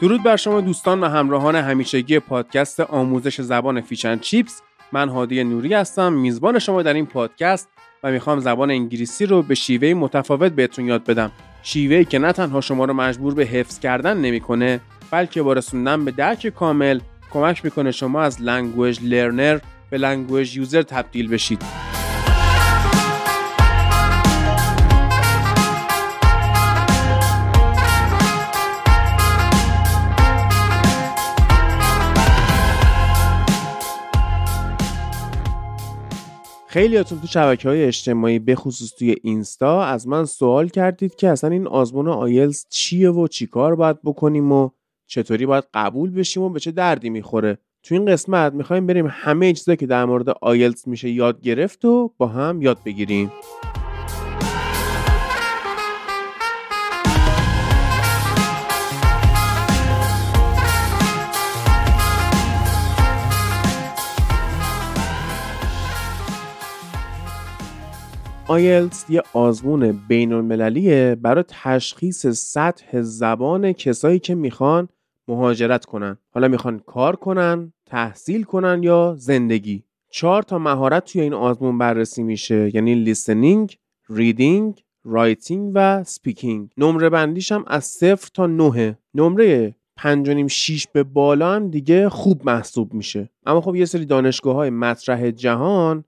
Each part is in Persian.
درود بر شما دوستان و همراهان همیشگی پادکست آموزش زبان Fish and Chips. من هادی نوری هستم میزبان شما در این پادکست و می‌خوام زبان انگلیسی رو به شیوه متفاوت بهتون یاد بدم. شیوهی که نه تنها شما رو مجبور به حفظ کردن نمی‌کنه بلکه با رسوندن به درک کامل کمک می‌کنه شما از language learner به language user تبدیل بشید. خیلیاتون تو شبکه های اجتماعی بخصوص توی اینستا از من سوال کردید که اصلا این آزمون آیلز چیه و چیکار باید بکنیم و چطوری باید قبول بشیم و به چه دردی می‌خوره؟ تو این قسمت می‌خوایم بریم همه چیزا که در مورد آیلتس میشه یاد گرفت و با هم یاد بگیریم. آیلتس یه آزمون بین المللیه برای تشخیص سطح زبان کسایی که می‌خوان مهاجرت کنن. حالا می‌خوان کار کنن تحصیل کنن یا زندگی. چهار تا مهارت توی این آزمون بررسی میشه. یعنی listening reading writing و speaking. نمره بندیش هم از صفر تا نهه. نمره پنج و شیش به بالا دیگه خوب محسوب میشه. اما خب یه سری دانشگاه های مطرح جهان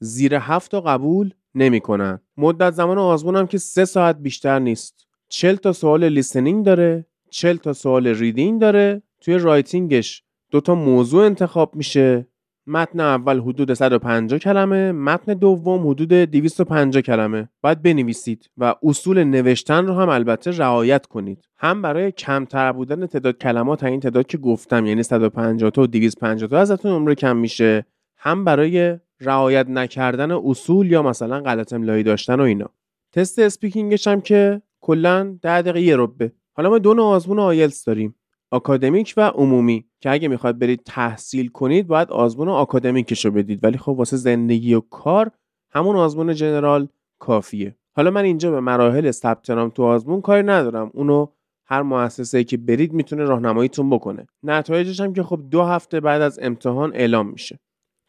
زیر هفت تا قبول نمی‌کنن. مدت زمان آزمون هم که سه ساعت بیشتر نیست. چل تا سوال listening داره 40 تا سوال reading داره. توی writing ش دو تا موضوع انتخاب میشه. متن اول حدود 150 کلمه متن دوم حدود 250 کلمه. باید بنویسید و اصول نوشتن رو هم البته رعایت کنید. هم برای کمتر بودن تعداد کلمات این تعداد که گفتم یعنی 150 تا و 250 تا ازتون نمره کم میشه. هم برای رعایت نکردن اصول یا مثلا غلط املایی داشتن و اینا. تست speaking ش هم که کلا 10 دقیقه یه ربه حالا ما دو نوع آزمون آیلتس داریم. آکادمیک و عمومی. که اگه می‌خواید برید تحصیل کنید باید آزمون آکادمیکش رو بدید. ولی خب واسه زندگی و کار همون آزمون general کافیه. حالا من اینجا به مراحل ثبت نام تو آزمون کاری ندارم. اونو هر مؤسسه که برید می‌تونه راهنماییتون بکنه. نتایجش هم که خب دو هفته بعد از امتحان اعلام میشه.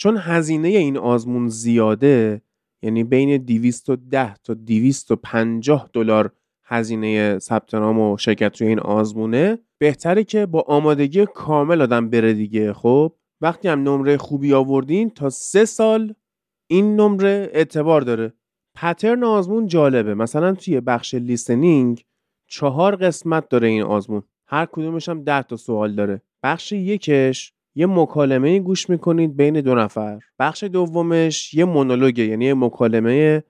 چون هزینه این آزمون زیاده یعنی بین 210 تا 250 دلار هزینه ثبت نام و شرکت توی این آزمونه بهتره که با آمادگی کامل آدم بره دیگه. خب وقتی هم نمره خوبی آوردین تا سه سال این نمره اعتبار داره. پترن آزمون جالبه. مثلا توی بخش لیسنینگ چهار قسمت داره این آزمون. هر کدومش هم ده تا سوال داره. بخش یکش یه مکالمه گوش می‌کنید بین دو نفر. بخش دومش یه مونولوگه یعنی یه مکالمه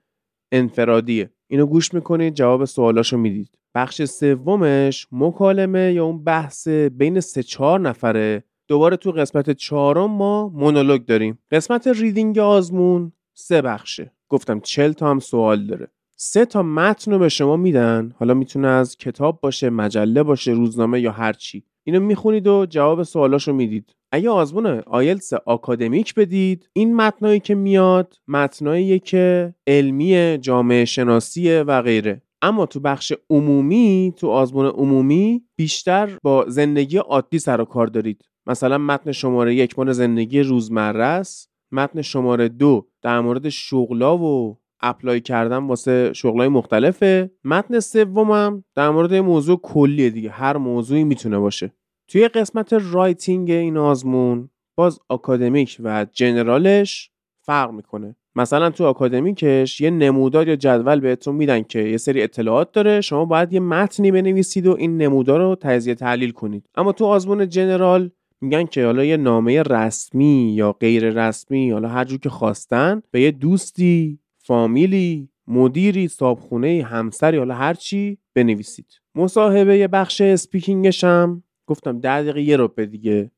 انفرادیه. اینو گوش می‌کنید جواب سوالاشو می‌دید. بخش سومش مکالمه یا اون بحث بین سه چهار نفره. دوباره تو قسمت چهارم ما مونولوگ داریم. قسمت reading آزمون سه بخشه. گفتم چل تا هم سوال داره. سه تا متن رو به شما میدن. حالا می‌تونه از کتاب باشه مجله باشه روزنامه یا هر چی. اینو می‌خونید و جواب سوالاشو می‌دید. اگه آزمون آیلتس آکادمیک بدید این متنایی که میاد متنایی که علمی جامعه شناسیه و غیره. اما تو بخش عمومی تو آزمون عمومی بیشتر با زندگی عادی سر و کار دارید. مثلا متن شماره یک مال زندگی روزمره است متن شماره دو در مورد شغلا و apply کردن واسه شغلای مختلفه. متن سومم در مورد موضوع کلیه دیگه. هر موضوعی می‌تونه باشه. توی قسمت writing این آزمون باز آکادمیک و general ش فرق می‌کنه. مثلا تو آکادمیکش یه نمودار یا جدول بهتون میدن که یه سری اطلاعات داره. شما باید یه متنی بنویسید و این نمودار رو تجزیه تحلیل کنید. اما تو آزمون general میگن که حالا یه نامه رسمی یا غیر رسمی حالا هر جور که خواستن به یه دوستی فامیلی مدیری صابخونه همسری حالا هر چی بنویسید. مصاحبه بخش اسپیکینگش هم گفتم ده دقیقه یه روبه دیگه.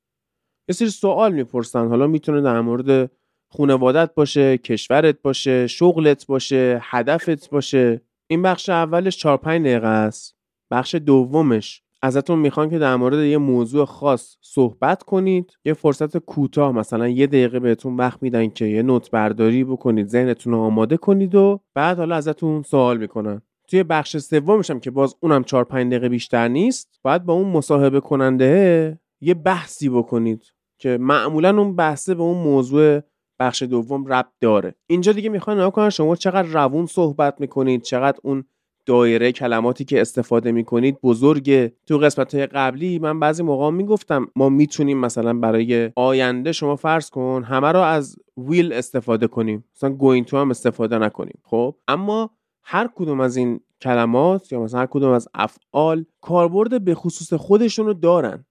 یه سری سوال می‌پرسن. حالا می‌تونه در مورد خانوادت باشه کشورت باشه شغلت باشه هدفت باشه. این بخش اولش 4 5 دقیقه است. بخش دومش ازتون می‌خوان که در مورد یه موضوع خاص صحبت کنید یه فرصت کوتاه مثلا یه دقیقه بهتون وقت میدن که یه نوت برداری بکنید ذهنتون رو آماده کنید و بعد حالا ازتون سوال می‌کنن. توی بخش سومش هم که باز اونم 4 5 دقیقه بیشتر نیست باید با اون مصاحبه کننده یه بحثی بکنید که معمولا اون بحثه به اون موضوع بخش دوم ربط داره. اینجا دیگه می‌خوان نگاه کنن شما چقدر روون صحبت می‌کنید چقدر اون دایره کلماتی که استفاده می‌کنید بزرگه تو قسمت های قبلی من بعضی موقع می‌گفتم ما می‌تونیم مثلا برای آینده شما فرض کن همه رو از ویل استفاده کنیم مثلا گوین تو هم استفاده نکنیم خب؟ اما هر کدوم از این کلمات یا مثلا هر کدوم از افعال کاربرد به خصوص خودشون رو دارن.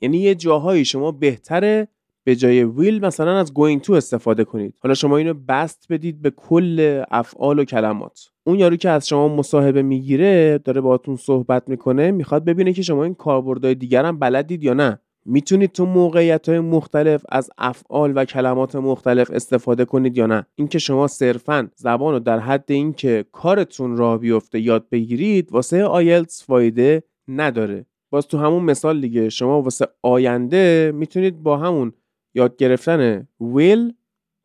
یعنی یه جاهایی شما بهتره به جای ویل مثلا از going to استفاده کنید. حالا شما اینو بست بدید به کل افعال و کلمات. اون یارو که از شما مصاحبه می‌گیره داره باهاتون صحبت می‌کنه می‌خواد ببینه که شما این کاربردهای دیگر هم بلدید یا نه. می‌تونید تو موقعیت های مختلف از افعال و کلمات مختلف استفاده کنید یا نه. اینکه شما صرفا زبان رو در حد اینکه کارتون راه بیفته یاد بگیرید واسه آیلتس فایده نداره. باز تو همون مثال دیگه شما واسه آینده می‌تونید با همون یاد گرفتن ویل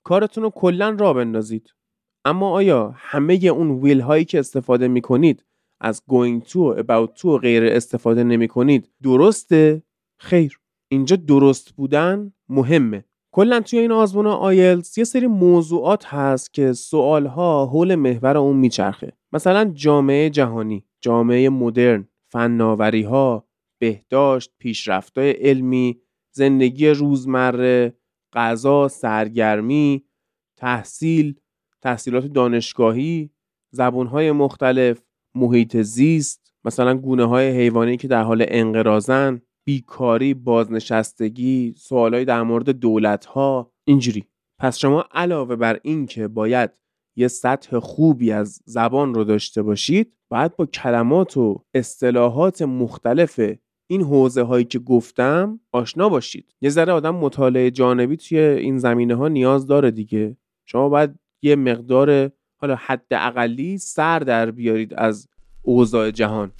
کارتون رو کلا را بندازید. اما آیا همه اون ویل هایی که استفاده می کنید از going to و about to و غیر استفاده نمی کنید درسته؟ خیر اینجا درست بودن مهمه. کلا توی این آزمون آیلتس یه سری موضوعات هست که سوال ها حول محور اون میچرخه. مثلا جامعه جهانی جامعه مدرن فناوری ها بهداشت پیشرفت‌های علمی زندگی روزمره غذا سرگرمی تحصیل تحصیلات دانشگاهی زبونهای مختلف محیط زیست مثلا گونه های حیوانی که در حال انقراضن بیکاری بازنشستگی سوالای در مورد دولت ها اینجوری. پس شما علاوه بر این که باید یه سطح خوبی از زبان رو داشته باشید باید با کلمات و اصطلاحات مختلف این حوزه هایی که گفتم آشنا باشید. یه ذره آدم مطالعه جانبی توی این زمینه ها نیاز داره دیگه. شما باید یه مقدار حالا حد اقلی سر در بیارید از اوضاع جهان.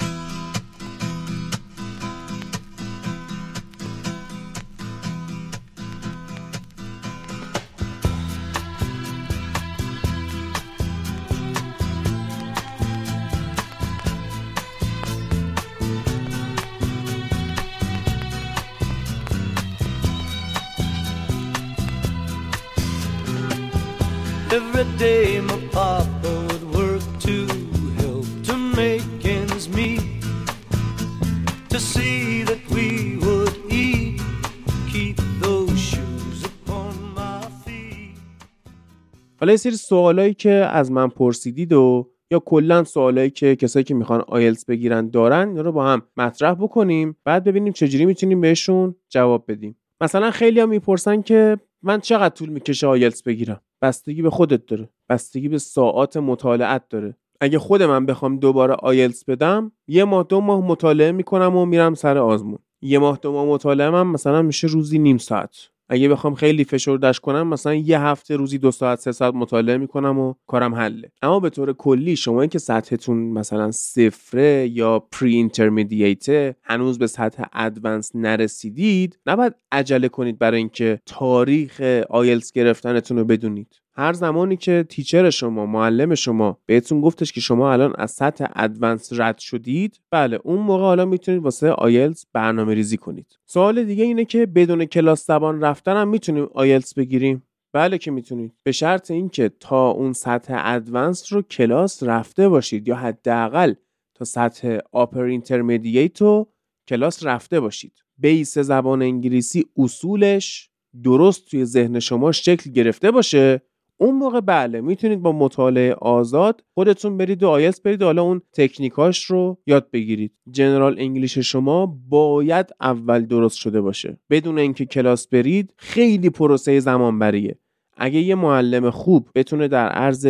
حالا یه سری سوالایی که از من پرسیدید و یا کلا سوالایی که کسایی که می‌خوان آیلتس بگیرن دارن اینا رو با هم مطرح بکنیم. بعد ببینیم چجوری می‌تونیم بهشون جواب بدیم. مثلا خیلی ها می‌پرسن که من چقدر طول می‌کشه آیلتس بگیرم؟ بستگی به خودت داره. بستگی به ساعات مطالعت داره. اگه خود من بخوام دوباره آیلتس بدم یه ماه دو ماه مطالعه می‌کنم و میرم سر آزمون. یه ماه دو ماه مطالعه من مثلا میشه روزی نیم ساعت. اگه بخوام خیلی فشردش کنم مثلا یه هفته روزی دو ساعت سه ساعت مطالعه می‌کنم و کارم حله. اما به طور کلی شما که سطحتون مثلا صفره یا pre-intermediate هنوز به سطح advanced نرسیدید نباید عجله کنید برای اینکه تاریخ آیلتس گرفتنتون رو بدونید. هر زمانی که teacher شما معلم شما بهتون گفتش که شما الان از سطح advanced رد شدید بله اون موقع حالا می‌تونید واسه آیلتس برنامه ریزی کنید. سوال دیگه اینه که بدون کلاس زبان رفتن هم می‌تونیم آیلتس بگیریم؟ بله که می‌تونید. به شرط اینکه تا اون سطح advanced رو کلاس رفته باشید یا حداقل تا سطح upper intermediate رو کلاس رفته باشید. base زبان انگلیسی اصولش درست توی ذهن شما شکل گرفته باشه اون موقع بله می‌تونید با مطالعه آزاد خودتون برید و آیلتس بدید حالا اون تکنیکاش رو یاد بگیرید. general English شما باید اول درست شده باشه. بدون اینکه کلاس برید خیلی پروسه زمان بریه اگه یه معلم خوب بتونه در عرض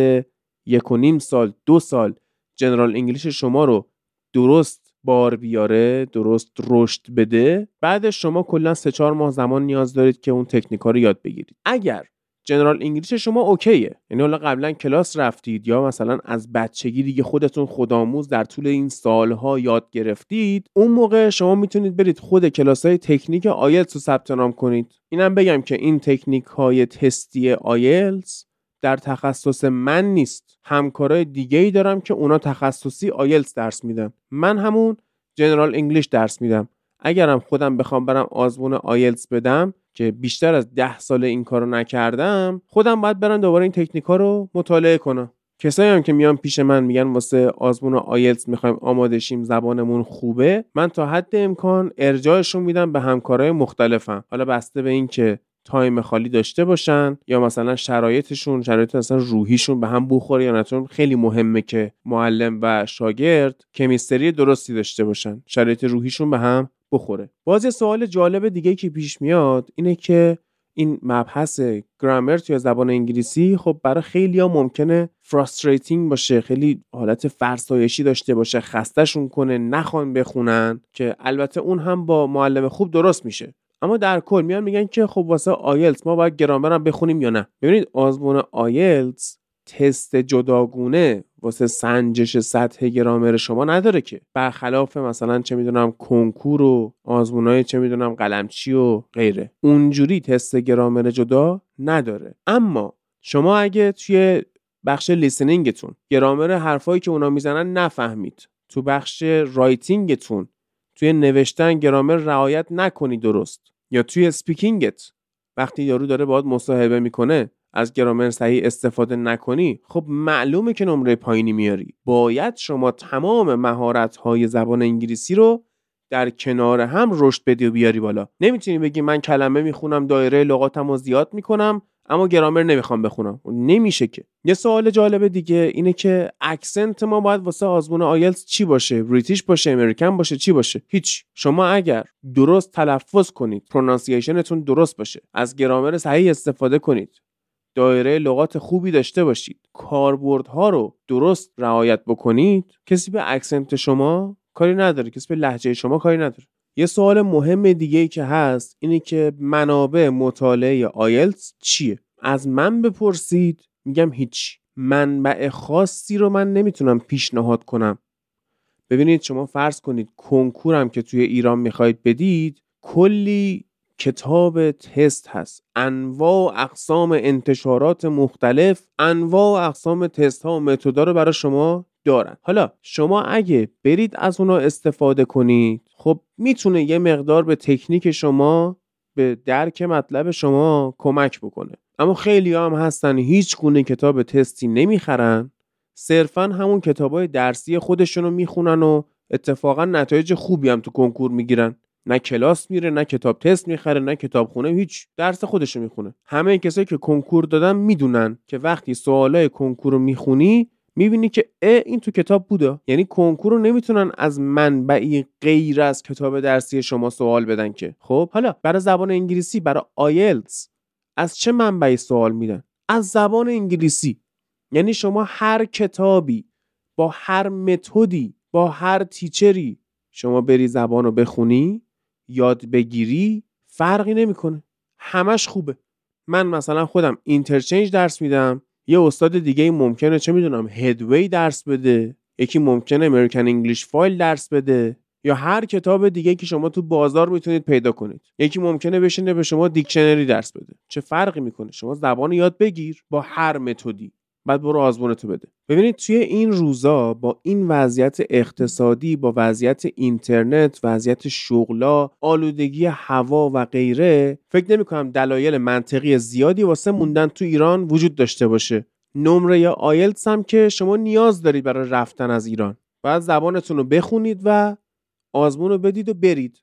یک و نیم سال دو سال general English شما رو درست بار بیاره درست رشد بده بعدش شما کلا سه چهار ماه زمان نیاز دارید که اون تکنیکا رو یاد بگیرید. اگر general English شما OK یه. یعنی حالا قبلا کلاس رفتید یا مثلا از بچگی دیگه خودتون خودآموز در طول این سالها یاد گرفتید اون موقع شما می‌تونید برید خود کلاس های تکنیک آیلتس رو ثبت نام کنید. اینم بگم که این تکنیک های تستی آیلتس در تخصص من نیست. همکارای دیگه ای دارم که اونا تخصصی آیلتس درس میدن. من همون general English درس میدم. اگرم خودم بخوام برم آزمون آیلتس بدم که بیشتر از ده سال این کارو نکردم خودم باید برم دوباره این تکنیکا رو مطالعه کنم. کسایی هم که میان پیش من میگن واسه آزمون آیلتس می‌خوایم آماده شیم زبانمون خوبه من تا حد امکان ارجاعشون میدم به همکارای مختلفم. حالا بسته به این که time خالی داشته باشن یا مثلا شرایطشون شرایط مثلا روحیشون به هم بخوره یا نه چون خیلی مهمه که معلم و شاگرد chemistry درستی داشته باشن. شرایط روحیشون به هم بخوره. باز یه سوال جالب دیگه که پیش میاد اینه که این مبحث گرامر توی زبان انگلیسی خب برای خیلی ها ممکنه frustrating باشه خیلی حالت فرسایشی داشته باشه خستهشون کنه نخوان بخونن که البته اون هم با معلم خوب درست میشه. اما در کل میان میگن که خب واسه آیلتس ما باید گرامر هم بخونیم یا نه؟ ببینید آزمون آیلتس تست جداگونه واسه سنجش سطح گرامر شما نداره که. برخلاف مثلا چه می‌دونم کنکور و آزمونای چه می‌دونم قلمچی و غیره. اونجوری تست گرامر جدا نداره. اما شما اگه توی بخش listening تون گرامر حرفایی که اونا می‌زنن نفهمید. تو بخش writing تون توی نوشتن گرامر رعایت نکنی درست. یا توی speaking ت وقتی یارو داره باهات مصاحبه می‌کنه از گرامر صحیح استفاده نکنی خب معلومه که نمره پایینی میاری. باید شما تمام مهارت های زبان انگلیسی رو در کنار هم رشد بدی و بیاری بالا. نمی‌تونی بگی من کلمه می‌خونم دایره لغاتم رو زیاد می‌کنم اما گرامر نمی‌خوام بخونم. نمیشه که. یه سوال جالب دیگه اینه که accent ما باید واسه آزمون آیلتس چی باشه؟ British باشه American باشه چی باشه؟ هیچ. شما اگر درست تلفظ کنید pronunciation تون درست باشه. از گرامر صحیح استفاده کنید. دایره لغات خوبی داشته باشید. کاربردها رو درست رعایت بکنید. کسی به accent شما کاری نداره. کسی به لهجه شما کاری نداره. یه سوال مهم دیگه ای که هست اینه که منابع مطالعه آیلتس چیه؟ از من بپرسید میگم هیچ منبع خاصی رو من نمی‌تونم پیشنهاد کنم. ببینید شما فرض کنید کنکورم که توی ایران می‌خواید بدید کلی کتاب تست هست. انواع و اقسام انتشارات مختلف انواع و اقسام تست ها و متدا رو برای شما دارن. حالا شما اگه برید از اونا استفاده کنید خب می‌تونه یه مقدار به تکنیک شما به درک مطلب شما کمک بکنه. اما خیلی هم هستن هیچ گونه کتاب تستی نمی‌خرن. صرفا همون کتاب های درسی خودشون رو می‌خونن و اتفاقا نتایج خوبی هم تو کنکور می‌گیرن. نه کلاس میره نه کتاب تست می‌خره نه کتاب خونه هیچ درس خودشو می‌خونه. همه کسایی که کنکور دادن می‌دونن که وقتی سوالای کنکور رو می‌خونی می‌بینی که اه این تو کتاب بوده. یعنی کنکور رو نمی‌تونن از منبعی غیر از کتاب درسی شما سوال بدن که. خب حالا برای زبان انگلیسی برای آیلتس از چه منبعی سوال میدن؟ از زبان انگلیسی. یعنی شما هر کتابی با هر متدی با هر teacher ی شما بری زبان رو بخونی یاد بگیری فرقی نمی‌کنه. همش خوبه. من مثلا خودم Interchange درس میدم. یه استاد دیگه ممکنه چه می‌دونم Headway درس بده. یکی ممکنه American English File درس بده. یا هر کتاب دیگه که شما تو بازار می‌تونید پیدا کنید. یکی ممکنه بشینه به شما دیکشنری درس بده. چه فرقی می‌کنه؟ شما زبان یاد بگیر. با هر متدی. بعد برو آزمونتو بده. ببینید توی این روزا با این وضعیت اقتصادی با وضعیت اینترنت وضعیت شغلا آلودگی هوا و غیره فکر نمی کنم دلایل منطقی زیادی واسه موندن تو ایران وجود داشته باشه. نمره یا آیلتس هم که شما نیاز دارید برای رفتن از ایران. باید زبانتون رو بخونید و آزمون رو بدید و برید.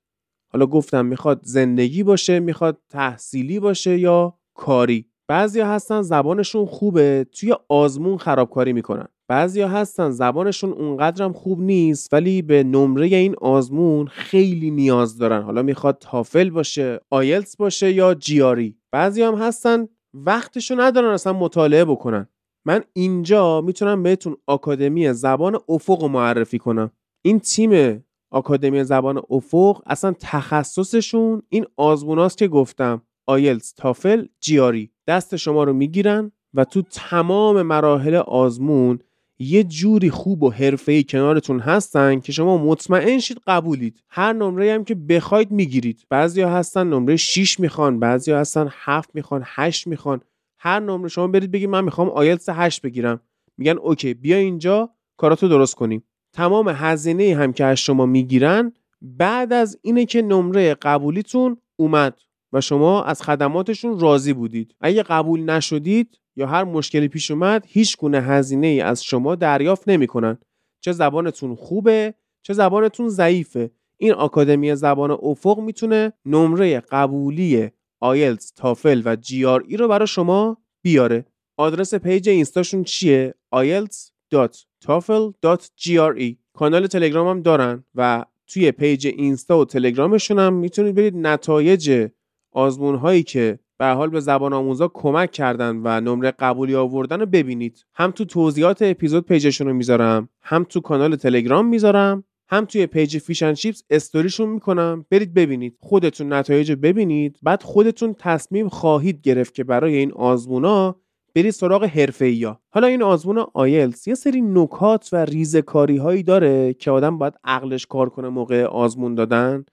حالا گفتم می‌خواد زندگی باشه می‌خواد تحصیلی باشه یا کاری. بعضیا هستن زبانشون خوبه توی آزمون خرابکاری می‌کنن. بعضیا هستن زبانشون اونقدرم خوب نیست ولی به نمره این آزمون خیلی نیاز دارن. حالا می‌خواد تافل باشه آیلتس باشه یا جیاری. بعضی هم هستن وقتشو ندارن اصلا مطالعه بکنن. من اینجا می‌تونم بهتون آکادمی زبان افق معرفی کنم. این تیم آکادمی زبان افق اصلا تخصصشون این آزموناست که گفتم. آیلتس تافل جیاری. دست شما رو می‌گیرن و تو تمام مراحل آزمون یه جوری خوب و حرفه‌ای کنارتون هستن که شما مطمئن شید قبولید. هر نمره هم که بخواید می‌گیرید. بعضیا هستن نمره 6 می‌خوان بعضیا هستن 7 می‌خوان 8 می‌خوان. هر نمره شما برید بگید من می‌خوام آیلتس 8 بگیرم. میگن اوکی بیا اینجا کاراتو درست کنیم. تمام هزینه هم که از شما می‌گیرن بعد از اینه که نمره قبولیتون اومد. و شما از خدماتشون راضی بودید. اگه قبول نشدید یا هر مشکلی پیش اومد هیچ گونه هزینه ای از شما دریافت نمی‌کنن. چه زبانتون خوبه چه زبانتون ضعیفه. این آکادمی زبان افق می‌تونه نمره قبولی آیلتس، تافل و GRE رو برای شما بیاره. آدرس پیج اینستاشون چیه؟ ielts.toefl.gre کانال تلگرام هم دارن و توی پیج اینستا و تلگرامشون هم می‌تونید برید نتایج آزمون هایی که به حال به زبان آموزا کمک کردن و نمره قبولی آوردن رو ببینید. هم تو توضیحات اپیزود پیجشون رو می‌ذارم هم تو کانال تلگرام می‌ذارم هم توی پیج Fish and Chips استوریشون می‌کنم. برید ببینید. خودتون نتایج ببینید. بعد خودتون تصمیم خواهید گرفت که برای این آزمونا برید سراغ حرفه‌ایا حالا این آزمون آیلتس یه سری نکات و ریزکاری هایی داره که آدم باید عقلش کار کنه موقع آزمون دادن.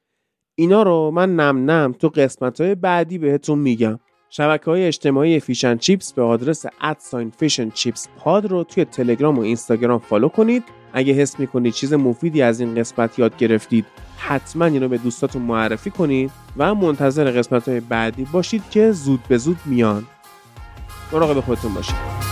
اینا رو من نم نم تو قسمت های بعدی بهتون میگم. شبکه های اجتماعی Fish and Chips به آدرس at sign Fish and Chips Pod رو توی تلگرام و اینستاگرام follow کنید. اگه حس می‌کنید چیز مفیدی از این قسمت یاد گرفتید حتما اینو به دوستاتون معرفی کنید و منتظر قسمت های بعدی باشید که زود به زود میان. مراقب خودتون باشید.